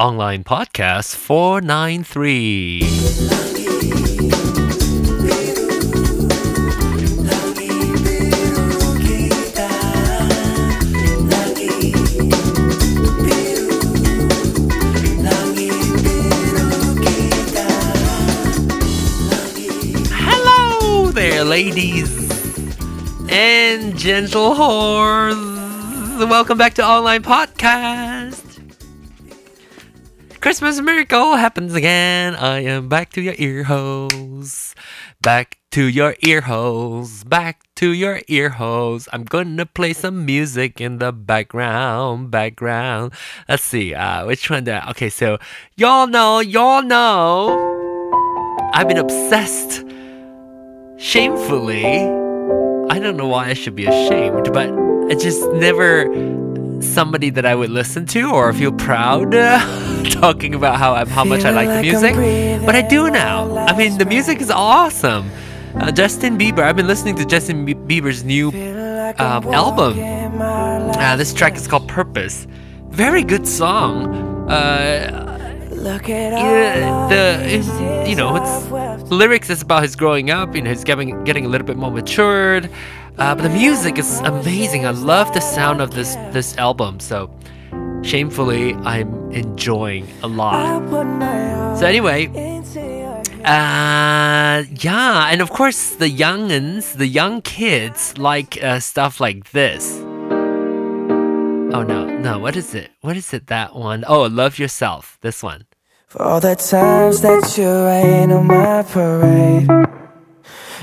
Ongline Podcast 493. Hello there, ladies and gentle whores. Welcome back to Ongline Podcast. Christmas miracle happens again. I am back to your ear holes. Back to your ear holes. Back to your ear holes. I'm gonna play some music in the background. Background. Let's see. Uh, which one? I, okay, so y'all know, y'all know. I've been obsessed. Shamefully, I don't know why I should be ashamed, but I just never somebody that I would listen to or feel proud uh, talking about how I'm, how much I like the music. But I do now. I mean, the music is awesome. Uh, Justin Bieber. I've been listening to Justin Bieber's new um, album. Uh, this track is called Purpose. Very good song. Uh, yeah, the you know it's lyrics is about his growing up. You know, he's getting getting a little bit more matured. Uh, but the music is amazing. I love the sound of this this album. So, shamefully, I'm enjoying a lot. So anyway, uh, yeah, and of course the youngins, the young kids like uh, stuff like this. Oh no, no, what is it? What is it? That one? Oh, love yourself. This one. For all the times that you rain on my parade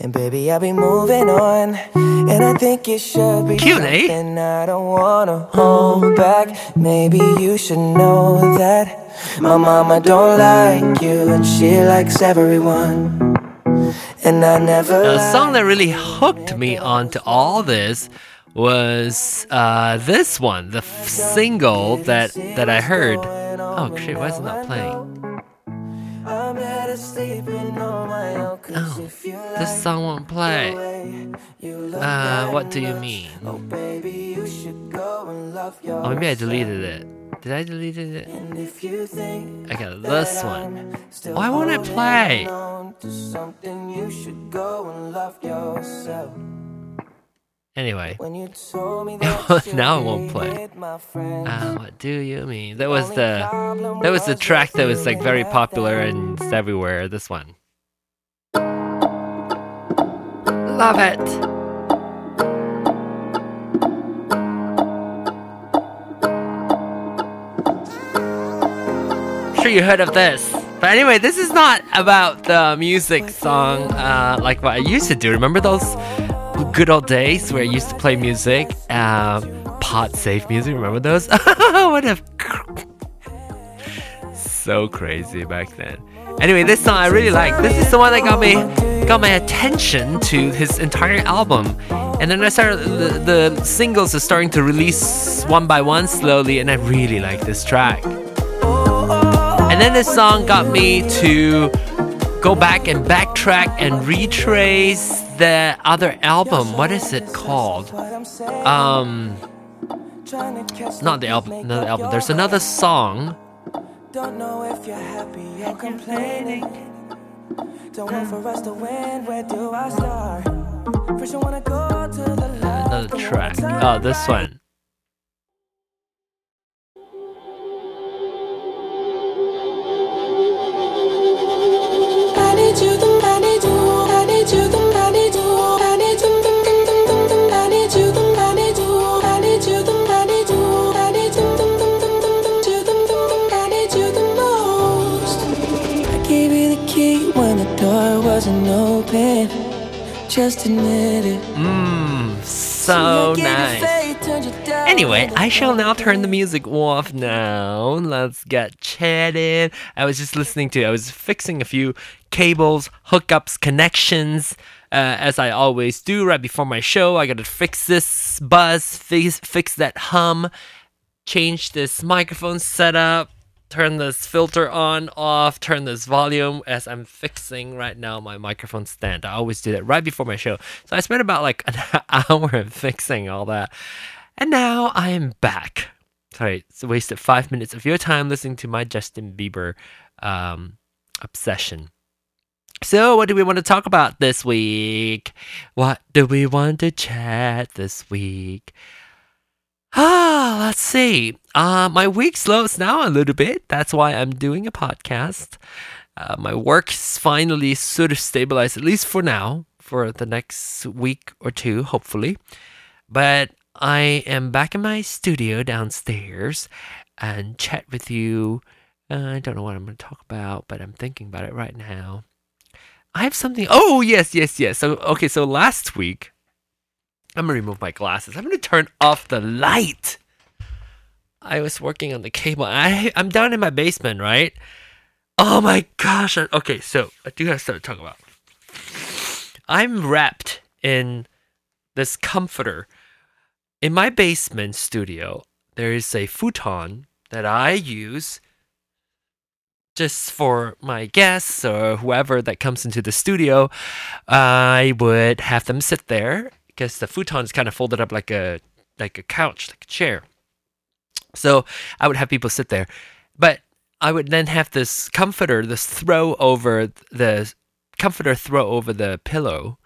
and baby, I'll be moving on. And I think it should be Cute, eh? something I don't wanna hold back. Maybe you should know that my mama don't like you, and she likes everyone. And I never. A song that really hooked me onto all this was uh, this one, the f- single that that I heard. Oh shit, why is it not playing? Oh, this song won't play. you Uh, what do you mean? Oh, baby, you should go and love yourself. Oh, maybe I deleted it. Did I delete it? And if you think Okay, this one. Why won't it play? Anyway, When you told me that you Now it won't play. hated my friends, uh, what do you mean? That was the that was the track that was like very popular and it's everywhere. This one. Love it. Sure you heard of this. But anyway, this is not about the music song uh, like what I used to do. Remember those good old days where I used to play music? Uh, podsafe music, remember those? what a so crazy back then. Anyway, this song I really like. This is the one that got me got my attention to his entire album. And then I started the, the singles are starting to release one by one slowly, and I really like this track. And then this song got me to go back and backtrack and retrace the other album. What is it called? Um, not the album, not the album. There's another song. Don't know if you're happy or complaining. Don't want for us to win. Where do I start? First, I wanna go to the left. Another track. Oh, this one. I need you, them, I need you, I need you, them, wasn't. Just admit it. Mmm, so nice. Anyway, I shall now turn the music off now. Let's get chatting. I was just listening to, I was fixing a few cables, hookups, connections, Uh, as I always do right before my show, I gotta fix this buzz, fix, fix that hum, change this microphone setup, turn this filter on, off, turn this volume as I'm fixing right now my microphone stand. I always do that right before my show. So I spent about like an hour fixing all that. And now I am back. Sorry, it's wasted five minutes of your time listening to my Justin Bieber um, obsession. So, what do we want to talk about this week? What do we want to chat this week? Ah, let's see. Uh, my week slows down a little bit. That's why I'm doing a podcast. Uh, my work's finally sort of stabilized, at least for now, for the next week or two, hopefully. But I am back in my studio downstairs and chat with you. Uh, I don't know what I'm going to talk about, but I'm thinking about it right now. I have something. Oh, yes, yes, yes. So, okay, so last week, I'm to remove my glasses. I'm to turn off the light. I was working on the cable. I, I'm down in my basement, right? Oh my gosh. Okay, so I do have stuff to talk about. I'm wrapped in this comforter. In my basement studio, there is a futon that I use just for my guests or whoever that comes into the studio. I would have them sit there because the futon is kind of folded up like a like a couch, like a chair. So I would have people sit there, but I would then have this comforter, this throw over the comforter throw over the pillow,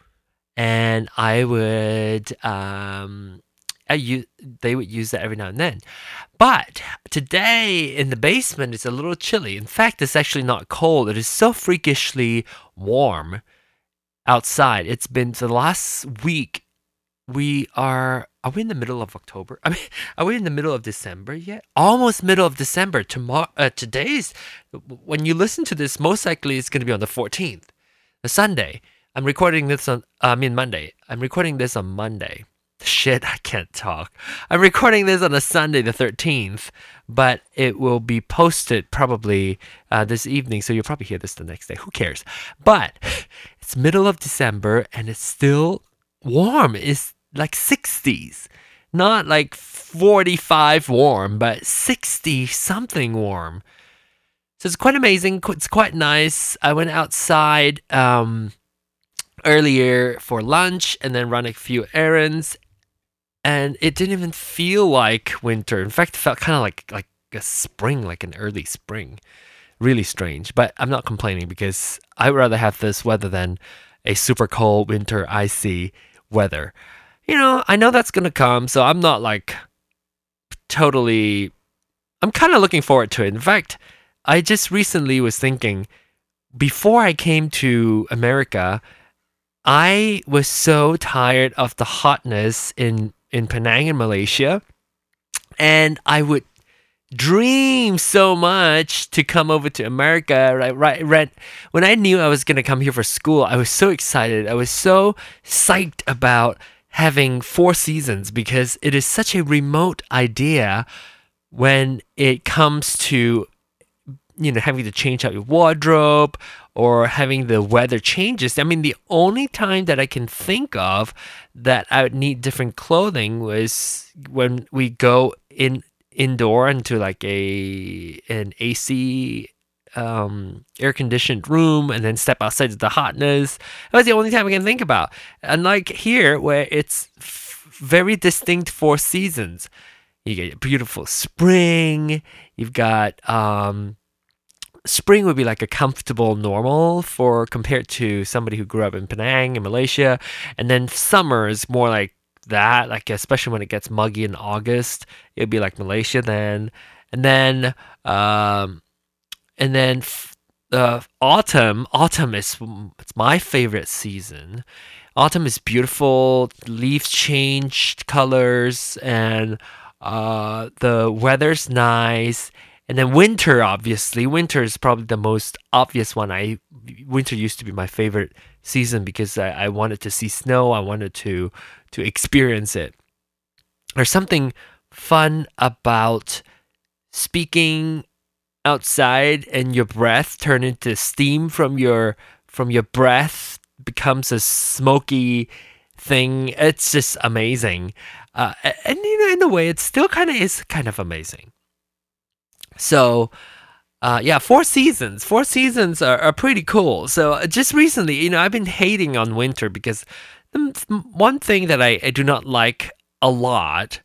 and I would um, I u- they would use that every now and then. But today in the basement it's a little chilly. In fact, it's actually not cold. It is so freakishly warm outside. It's been the last week. We are are we in the middle of October? I mean, are we in the middle of December yet? Almost middle of December. Tomorrow, uh, today's when you listen to this, most likely it's going to be on the 14th, the Sunday. I'm recording this on. Uh, I mean Monday. I'm recording this on Monday. Shit, I can't talk. I'm recording this on a Sunday, the 13th, but it will be posted probably uh, this evening, so you'll probably hear this the next day. Who cares? But it's middle of December and it's still warm. It's like 60s. Not like 45 warm, but 60 something warm. So it's quite amazing. It's quite nice. I went outside um, earlier for lunch and then run a few errands, and it didn't even feel like winter. In fact, it felt kind of like like a spring, like an early spring. Really strange, but I'm not complaining because I'd rather have this weather than a super cold winter, icy weather. You know, I know that's gonna come, so I'm not like totally. I'm kind of looking forward to it. In fact, I just recently was thinking before I came to America, I was so tired of the hotness in in Penang in Malaysia, and I would dream so much to come over to America. Right, right, right. When I knew I was gonna come here for school, I was so excited. I was so psyched about having four seasons because it is such a remote idea when it comes to you know having to change out your wardrobe or having the weather changes. I mean, the only time that I can think of that I would need different clothing was when we go in indoor into like a an AC um, air conditioned room and then step outside to the hotness. That was the only time I can think about. Unlike here, where it's f- very distinct four seasons. You get beautiful spring. You've got um, spring would be like a comfortable normal for compared to somebody who grew up in Penang in Malaysia, and then summer is more like that, like especially when it gets muggy in August, it'd be like Malaysia then, and then um, and then uh, autumn. Autumn is it's my favorite season. Autumn is beautiful. Leaves change colors and uh, the weather's nice. And then winter, obviously, winter is probably the most obvious one. I winter used to be my favorite season because I, I wanted to see snow. I wanted to to experience it. There's something fun about speaking outside and your breath turn into steam from your from your breath becomes a smoky thing. It's just amazing. Uh, and you know, in a way, it still kind of is kind of amazing. So, uh, yeah, four seasons. Four seasons are, are pretty cool. So uh, just recently, you know, I've been hating on winter because one thing that I, I do not like a lot,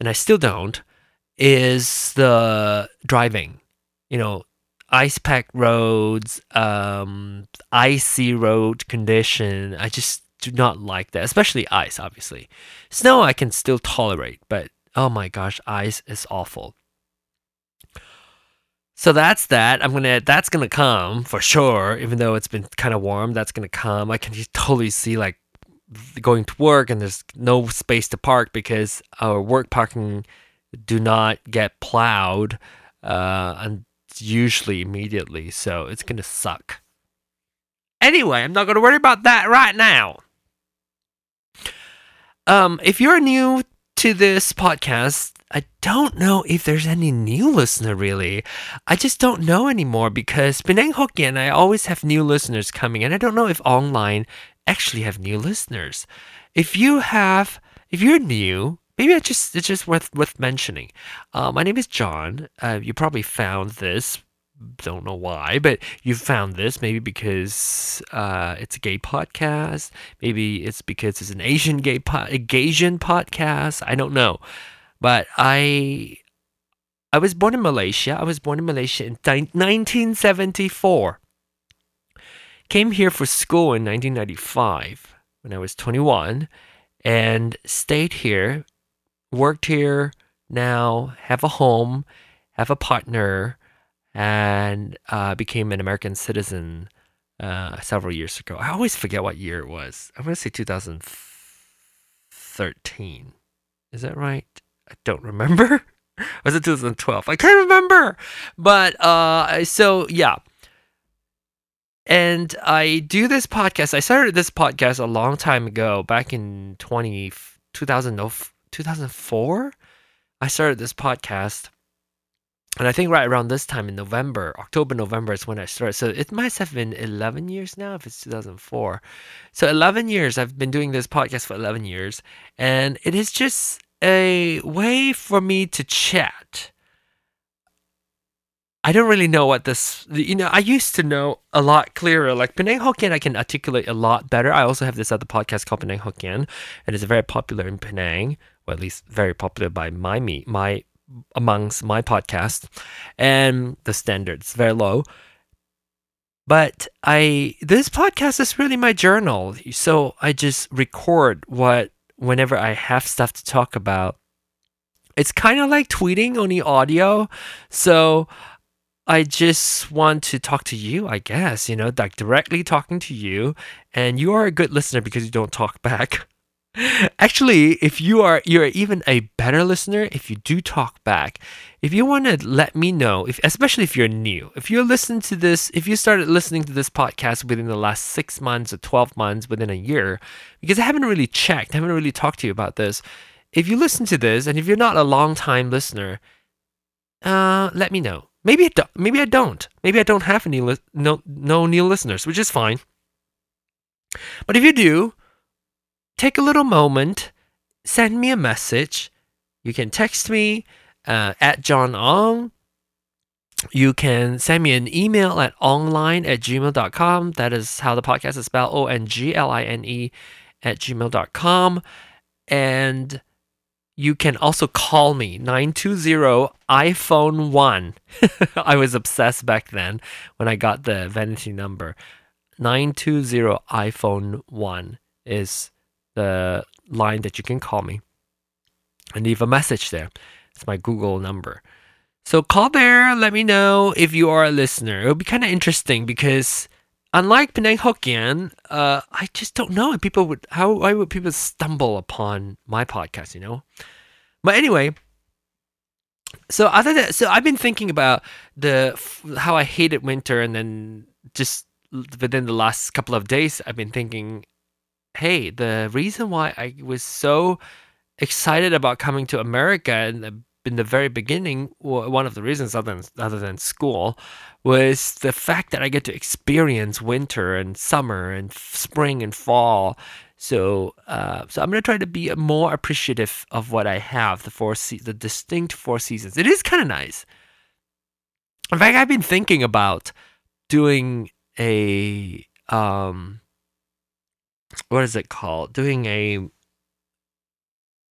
and I still don't, is the driving. You know, ice packed roads, um, icy road condition. I just do not like that, especially ice, obviously. Snow I can still tolerate, but oh my gosh, ice is awful. So that's that. I'm gonna. That's gonna come for sure. Even though it's been kind of warm, that's gonna come. I can totally see like going to work and there's no space to park because our work parking do not get plowed, uh, and usually immediately. So it's gonna suck. Anyway, I'm not gonna worry about that right now. Um, if you're new to this podcast, I don't know if there's any new listener really. I just don't know anymore because Penang Hokkien, I always have new listeners coming, and I don't know if Ongline actually have new listeners. If you have, if you're new, maybe I just it's just worth worth mentioning. Uh, my name is John. Uh, you probably found this. Don't know why, but you found this maybe because uh, it's a gay podcast. Maybe it's because it's an Asian gay po- a Gaysian podcast. I don't know, but I I was born in Malaysia. I was born in Malaysia in ni- 1974. Came here for school in 1995 when I was 21 and stayed here, worked here, now have a home, have a partner, and uh, became an American citizen uh, several years ago. I always forget what year it was. I'm going to say 2013. Is that right? I don't remember. was it 2012? I can't remember. But uh, so yeah. And I do this podcast. I started this podcast a long time ago, back in 20, 2000, 2004. I started this podcast. And I think right around this time in November, October, November is when I started. So it must have been 11 years now if it's 2004. So 11 years. I've been doing this podcast for 11 years. And it is just a way for me to chat. I don't really know what this, you know, I used to know a lot clearer. Like Penang Hokkien, I can articulate a lot better. I also have this other podcast called Penang Hokkien, and it's very popular in Penang, or at least very popular by my me, my amongst my podcast, and the standards very low. But I this podcast is really my journal, so I just record what whenever I have stuff to talk about. It's kind of like tweeting only audio, so I just want to talk to you, I guess, you know, like directly talking to you. And you are a good listener because you don't talk back. Actually, if you are you're even a better listener if you do talk back. If you want to let me know, if especially if you're new, if you're listening to this, if you started listening to this podcast within the last 6 months or 12 months within a year, because I haven't really checked, I haven't really talked to you about this. If you listen to this and if you're not a long time listener, uh let me know. Maybe I don't. Maybe I don't. Maybe I don't have any li- no no new listeners, which is fine. But if you do, take a little moment, send me a message. You can text me uh, at John Ong. You can send me an email at ongline at gmail.com. That is how the podcast is spelled O N G L I N E at gmail.com. And you can also call me 920 iPhone 1. I was obsessed back then when I got the vanity number. 920 iPhone 1 is the line that you can call me and leave a message there. It's my Google number. So call there, let me know if you are a listener. It'll be kind of interesting because unlike Penang Hokkien, uh, I just don't know if people would how why would people stumble upon my podcast, you know? But anyway, so other than so I've been thinking about the how I hated winter, and then just within the last couple of days, I've been thinking, hey, the reason why I was so excited about coming to America and the in the very beginning, one of the reasons other than other than school was the fact that I get to experience winter and summer and spring and fall. So, uh, so I'm gonna try to be more appreciative of what I have, the four se- the distinct four seasons. It is kind of nice. In fact, I've been thinking about doing a um, what is it called? Doing a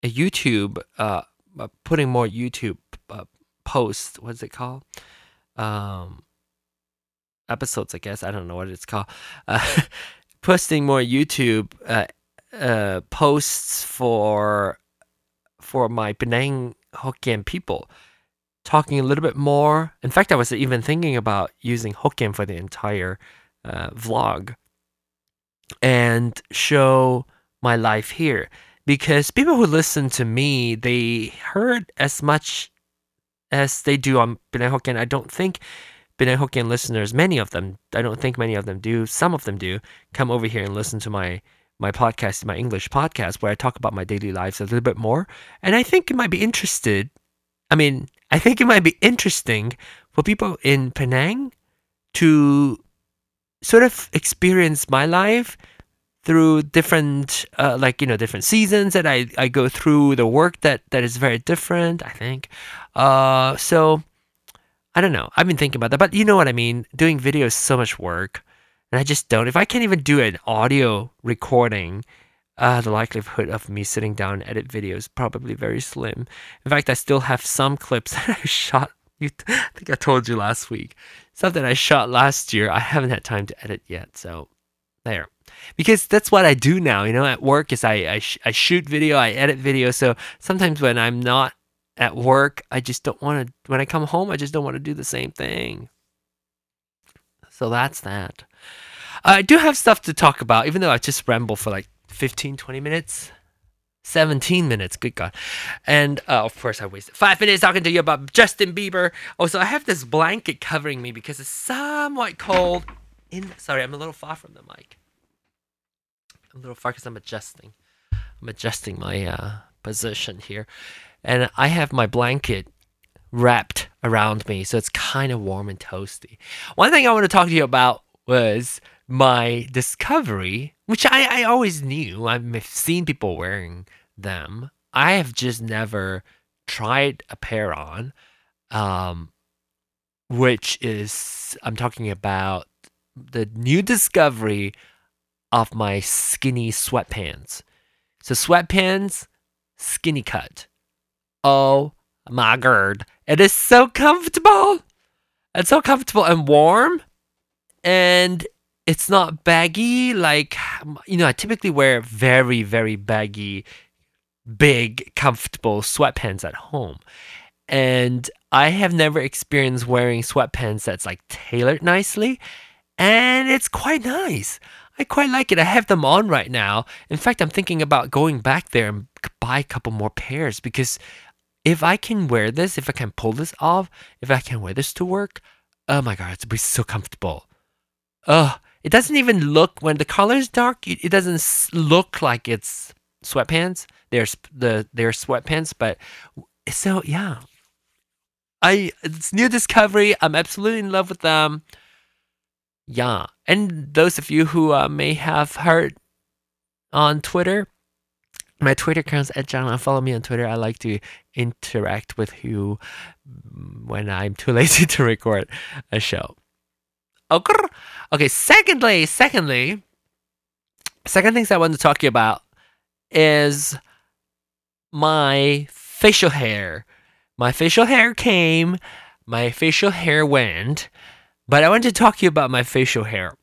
a YouTube, uh, uh, putting more YouTube uh, posts. What's it called? Um, episodes, I guess. I don't know what it's called. Uh, posting more YouTube uh, uh, posts for for my Penang Hokkien people, talking a little bit more. In fact, I was even thinking about using Hokkien for the entire uh, vlog and show my life here because people who listen to me they heard as much as they do on Penang Hokkien. I don't think Penang Hokkien listeners, many of them, I don't think many of them do. Some of them do come over here and listen to my my podcast, my English podcast, where I talk about my daily lives a little bit more. And I think it might be interested. I mean, I think it might be interesting for people in Penang to sort of experience my life through different uh, like you know different seasons that I, I go through the work that that is very different i think. Uh, so i don't know. I've been thinking about that but you know what i mean? Doing video is so much work and i just don't. If i can't even do an audio recording uh, the likelihood of me sitting down and edit video is probably very slim. In fact i still have some clips that i shot you i think i told you last week that i shot last year i haven't had time to edit yet so there because that's what I do now. You know, at work is I I, sh- I shoot video, I edit video. So sometimes when I'm not at work, I just don't want to. When I come home, I just don't want to do the same thing. So that's that. I do have stuff to talk about, even though I just ramble for like 15, 20 minutes. 17 minutes, good God. And uh, of course, I wasted five minutes talking to you about Justin Bieber. Also, I have this blanket covering me because it's somewhat cold. In sorry, I'm a little far from the mic. I'm a little far because I'm adjusting. I'm adjusting my uh, position here, and I have my blanket wrapped around me, so it's kind of warm and toasty. One thing I want to talk to you about was my discovery, which I, I always knew. I've seen people wearing them. I have just never tried a pair on, um, which is I'm talking about the new discovery of my skinny sweatpants. So sweatpants, skinny cut. Oh my god. It is so comfortable. It's so comfortable and warm. And it's not baggy like you know, I typically wear very, very baggy, big, comfortable sweatpants at home. And I have never experienced wearing sweatpants that's like tailored nicely and it's quite nice. I quite like it. I have them on right now. In fact, I'm thinking about going back there and buy a couple more pairs because if I can wear this, if I can pull this off, if I can wear this to work, oh my god, it's be so comfortable. Ugh, it doesn't even look when the color is dark. It, doesn't look like it's sweatpants. There's the they're sweatpants, but so yeah. I it's new discovery. I'm absolutely in love with them. Yeah, and those of you who uh, may have heard on Twitter, my Twitter account's at John. Follow me on Twitter. I like to interact with you mm, when I'm too lazy to record a show. Oh, okay. Okay. Secondly, secondly, second things I want to talk to you about is my facial hair. My facial hair came. My facial hair went. But I want to talk to you about my facial hair.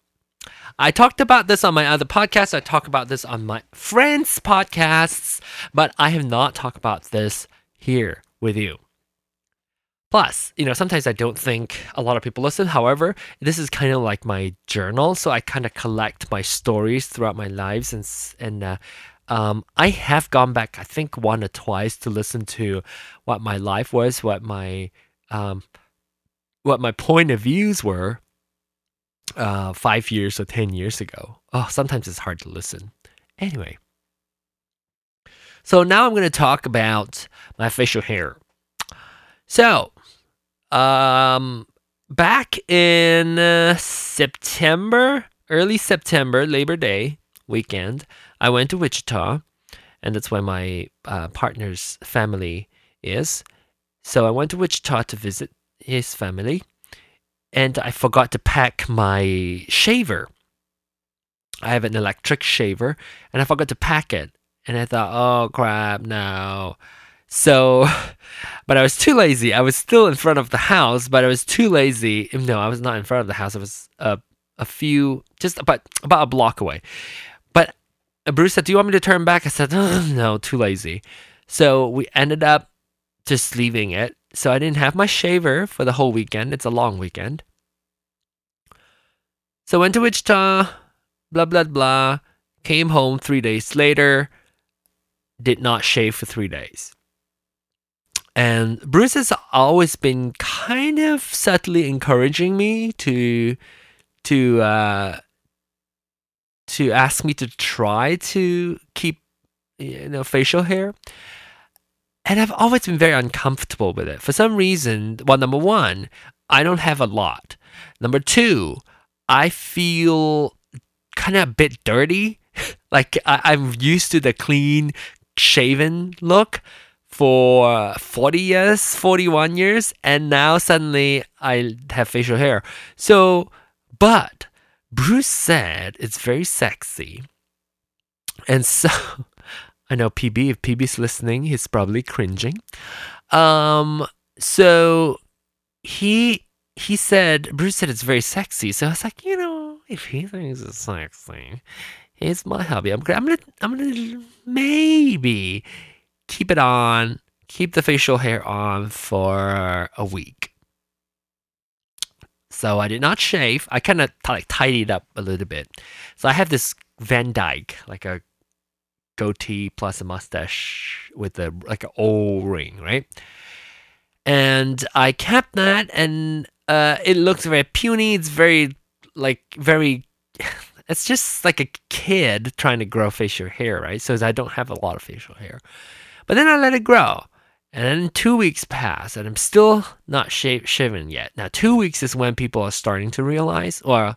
I talked about this on my other podcasts. I talk about this on my friends' podcasts, but I have not talked about this here with you. Plus, you know, sometimes I don't think a lot of people listen. However, this is kind of like my journal, so I kind of collect my stories throughout my lives, and and uh, um, I have gone back, I think, one or twice to listen to what my life was, what my um, what my point of views were uh, five years or ten years ago. Oh, sometimes it's hard to listen. Anyway, so now I'm going to talk about my facial hair. So, um, back in uh, September, early September, Labor Day weekend, I went to Wichita, and that's where my uh, partner's family is. So I went to Wichita to visit his family, and I forgot to pack my shaver. I have an electric shaver, and I forgot to pack it. And I thought, oh crap, no. So, but I was too lazy. I was still in front of the house, but I was too lazy. No, I was not in front of the house. I was uh, a few, just about about a block away. But uh, Bruce said, "Do you want me to turn back?" I said, "Oh, "No, too lazy." So we ended up just leaving it. So I didn't have my shaver for the whole weekend. It's a long weekend. So went to Wichita, blah blah blah. Came home three days later. Did not shave for three days. And Bruce has always been kind of subtly encouraging me to to uh, to ask me to try to keep you know facial hair. And I've always been very uncomfortable with it. For some reason, well, number one, I don't have a lot. Number two, I feel kind of a bit dirty. like I, I'm used to the clean shaven look for 40 years, 41 years, and now suddenly I have facial hair. So, but Bruce said it's very sexy. And so, I know PB, if PB's listening, he's probably cringing. Um, so he he said Bruce said it's very sexy. So I was like, you know, if he thinks it's sexy, it's my hobby. I'm I'm gonna I'm gonna maybe keep it on, keep the facial hair on for a week. So I did not shave. I kind of t- like tidied up a little bit. So I have this Van Dyke, like a goatee plus a mustache with a like an O ring, right? And I kept that, and uh, it looks very puny. It's very like very. It's just like a kid trying to grow facial hair, right? So I don't have a lot of facial hair. But then I let it grow. And then two weeks pass, and I'm still not shave, shaven yet. Now, two weeks is when people are starting to realize, or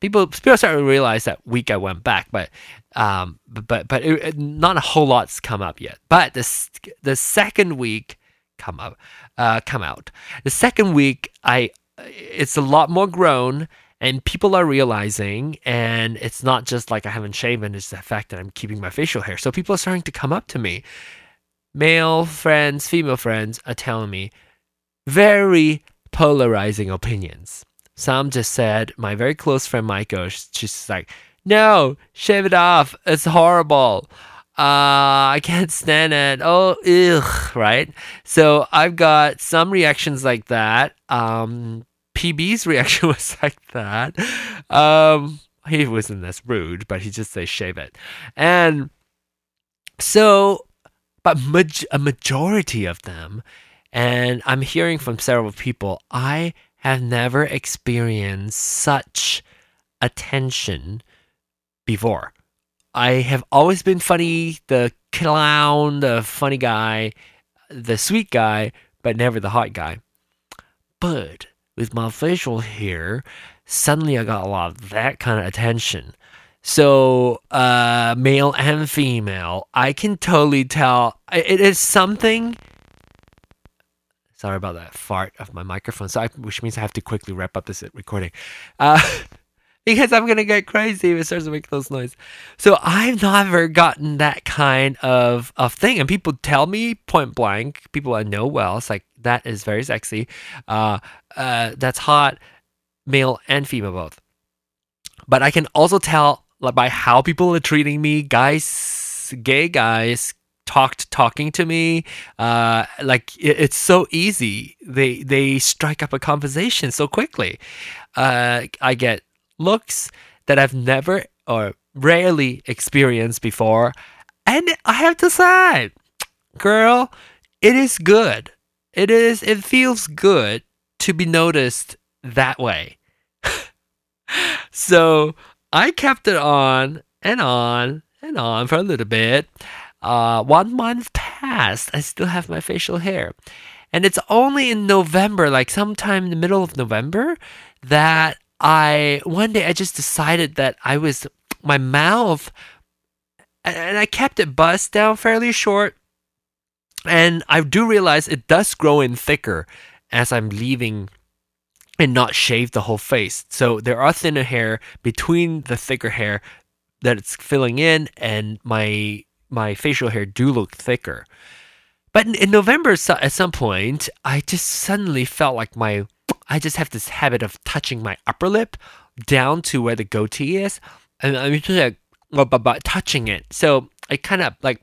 people people start to realize that week I went back, but um, but but it, it- not a whole lot's come up yet. But the the second week come up, uh, come out. The second week, I it's a lot more grown, and people are realizing, and it's not just like I haven't shaven; it's the fact that I'm keeping my facial hair. So people are starting to come up to me male friends, female friends are telling me very polarizing opinions. Some just said, my very close friend Michael, she's like, no, shave it off. It's horrible. Uh, I can't stand it. Oh, ugh, right? So I've got some reactions like that. Um, PB's reaction was like that. Um, he wasn't as rude, but he just said shave it. And so but a majority of them, and I'm hearing from several people, I have never experienced such attention before. I have always been funny, the clown, the funny guy, the sweet guy, but never the hot guy. But with my facial hair, suddenly I got a lot of that kind of attention. So, uh, male and female, I can totally tell it is something. Sorry about that fart of my microphone. So, I, which means I have to quickly wrap up this recording, uh, because I'm gonna get crazy if it starts to make those noise. So, I've never gotten that kind of of thing, and people tell me point blank, people I know well, it's like that is very sexy, uh, uh, that's hot, male and female both but I can also tell like by how people are treating me. Guys, gay guys talked talking to me. Uh, like it, it's so easy. They they strike up a conversation so quickly. Uh, I get looks that I've never or rarely experienced before, and I have to say, girl, it is good. It is. It feels good to be noticed that way. So I kept it on and on and on for a little bit. Uh, one month passed. I still have my facial hair. And it's only in November, like sometime in the middle of November, that I one day I just decided that I was my mouth and I kept it bust down fairly short. And I do realize it does grow in thicker as I'm leaving and not shave the whole face. So there are thinner hair between the thicker hair that it's filling in and my my facial hair do look thicker. But in, in November so- at some point, I just suddenly felt like my I just have this habit of touching my upper lip down to where the goatee is, and I'm just like well, but, but touching it. So I kind of like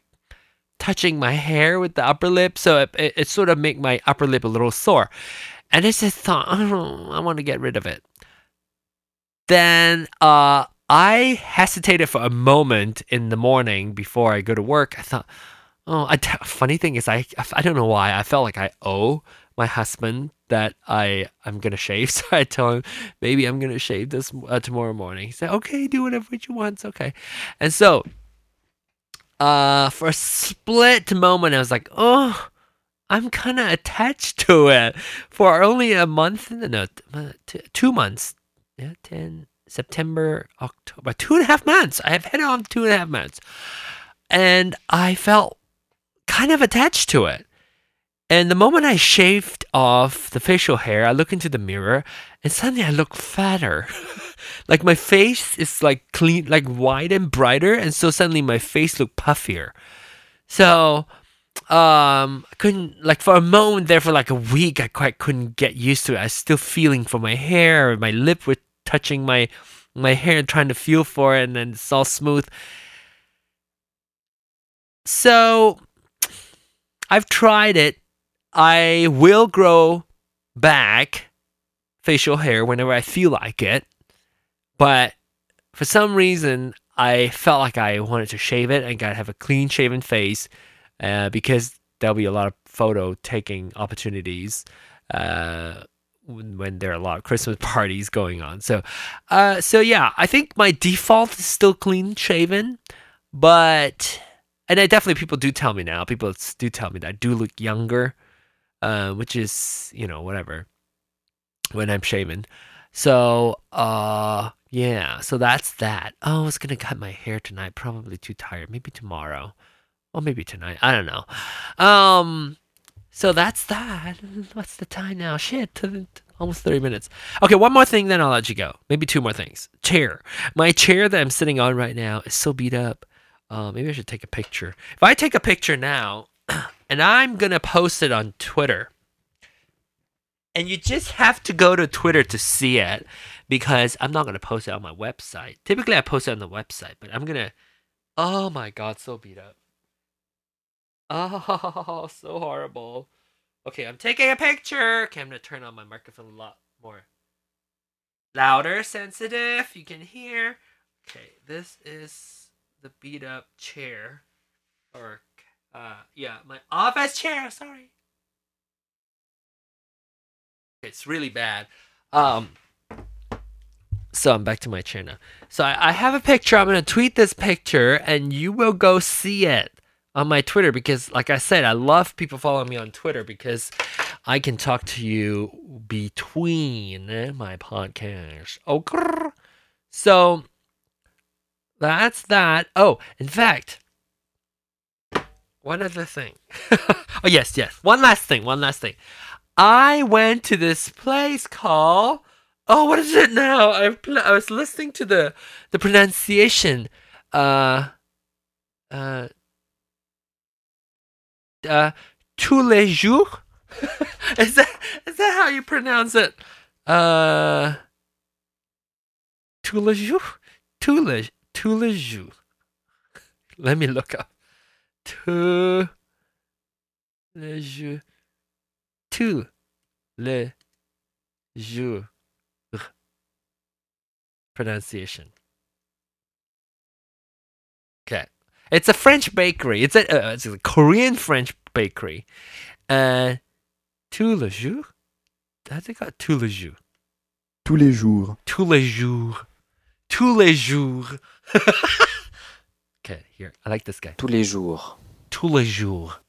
touching my hair with the upper lip, so it, it, it sort of make my upper lip a little sore. And I just thought, I I want to get rid of it. Then uh, I hesitated for a moment in the morning before I go to work. I thought, oh, I, funny thing is, I I don't know why I felt like I owe my husband that I I'm gonna shave. So I tell him maybe I'm gonna shave this uh, tomorrow morning. He said, okay, do whatever you want. It's okay. And so, uh, for a split moment, I was like, oh. I'm kind of attached to it for only a month, no, uh, two months, yeah, 10, September, October, two and a half months. I have had it on two and a half months. And I felt kind of attached to it. And the moment I shaved off the facial hair, I look into the mirror and suddenly I look fatter. like my face is like clean, like white and brighter. And so suddenly my face looked puffier. So, um, I couldn't, like for a moment there for like a week, I quite couldn't get used to it. I was still feeling for my hair, my lip was touching my, my hair, trying to feel for it. And then it's all smooth. So, I've tried it I will grow back facial hair whenever I feel like it, but for some reason I felt like I wanted to shave it and gotta have a clean shaven face uh, because there'll be a lot of photo taking opportunities uh, when, there are a lot of Christmas parties going on. So, uh, so yeah, I think my default is still clean shaven, but and I definitely people do tell me now. People do tell me that I do look younger uh, which is you know whatever when I'm shaving. So uh yeah, so that's that. Oh, I was gonna cut my hair tonight. Probably too tired. Maybe tomorrow, or maybe tonight. I don't know. Um, so that's that. What's the time now? Shit, almost 30 minutes. Okay, one more thing, then I'll let you go. Maybe two more things. Chair. My chair that I'm sitting on right now is so beat up. Uh, maybe I should take a picture. If I take a picture now, and I'm going to post it on Twitter. And you just have to go to Twitter to see it because I'm not going to post it on my website. Typically, I post it on the website, but I'm going to. Oh my god, so beat up. Oh, so horrible. Okay, I'm taking a picture. Okay, I'm to turn on my microphone a lot more louder, sensitive. You can hear. Okay, this is the beat up chair or uh, yeah, my office chair. Sorry. It's really bad. Um, so I'm back to my chair now. So I, I have a picture. I'm gonna tweet this picture, and you will go see it on my Twitter because, like I said, I love people following me on Twitter because I can talk to you between my podcast. Okay. So that's that. Oh, in fact, one other thing. oh yes, yes. One last thing. One last thing. I went to this place called. Oh, what is it now? I I was listening to the the pronunciation. Uh, uh, uh, tous les jours. is that is that how you pronounce it? Uh, tous les jours. Tous les tous les jours. Let me look up tous les jours. Tous les jours. Pronunciation. It's a French bakery. It's a, uh, it's a Korean French bakery. Uh, tous les jours? I think got tous les jours. Tous les jours. Tous les jours. Tous les jours. Okay, here. I like this guy. Tous les jours. Tous les jours.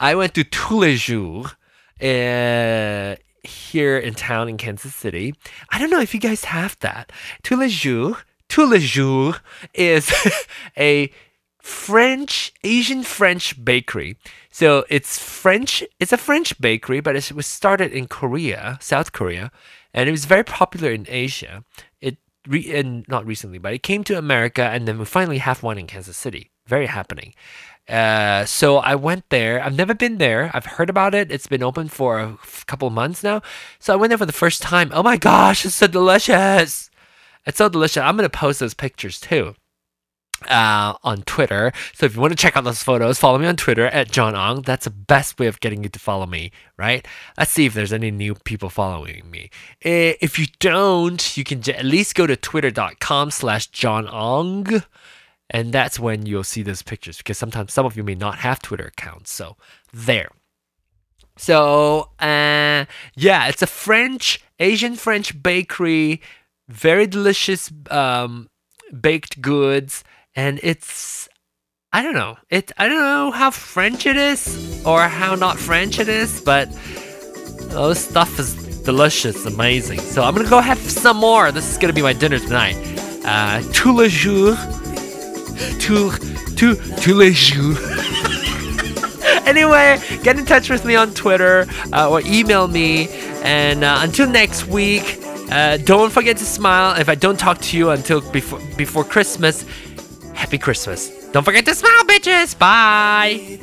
I went to Tous les jours uh, here in town in Kansas City. I don't know if you guys have that. Tous les jours, tous les jours is a French, Asian French bakery. So it's French, it's a French bakery, but it was started in Korea, South Korea, and it was very popular in Asia. It re- and not recently, but it came to America, and then we finally have one in Kansas City. Very happening. Uh, so I went there. I've never been there. I've heard about it. It's been open for a couple months now. So I went there for the first time. Oh my gosh, it's so delicious! It's so delicious. I'm gonna post those pictures too uh, on Twitter. So if you want to check out those photos, follow me on Twitter at John Ong. That's the best way of getting you to follow me, right? Let's see if there's any new people following me. Eh, If you don't, you can j- at least go to twitter.com slash John Ong. And that's when you'll see those pictures because sometimes some of you may not have Twitter accounts. So there. So uh, yeah, it's a French, Asian French bakery. Very delicious um, baked goods, and it's I don't know. It I don't know how French it is or how not French it is, but those stuff is delicious, amazing. So I'm gonna go have some more. This is gonna be my dinner tonight. Uh, tous les jours, tous tous tous les jours. anyway, get in touch with me on Twitter uh, or email me. And uh, until next week, uh, don't forget to smile. If I don't talk to you until before before Christmas, happy Christmas. Don't forget to smile, bitches. Bye.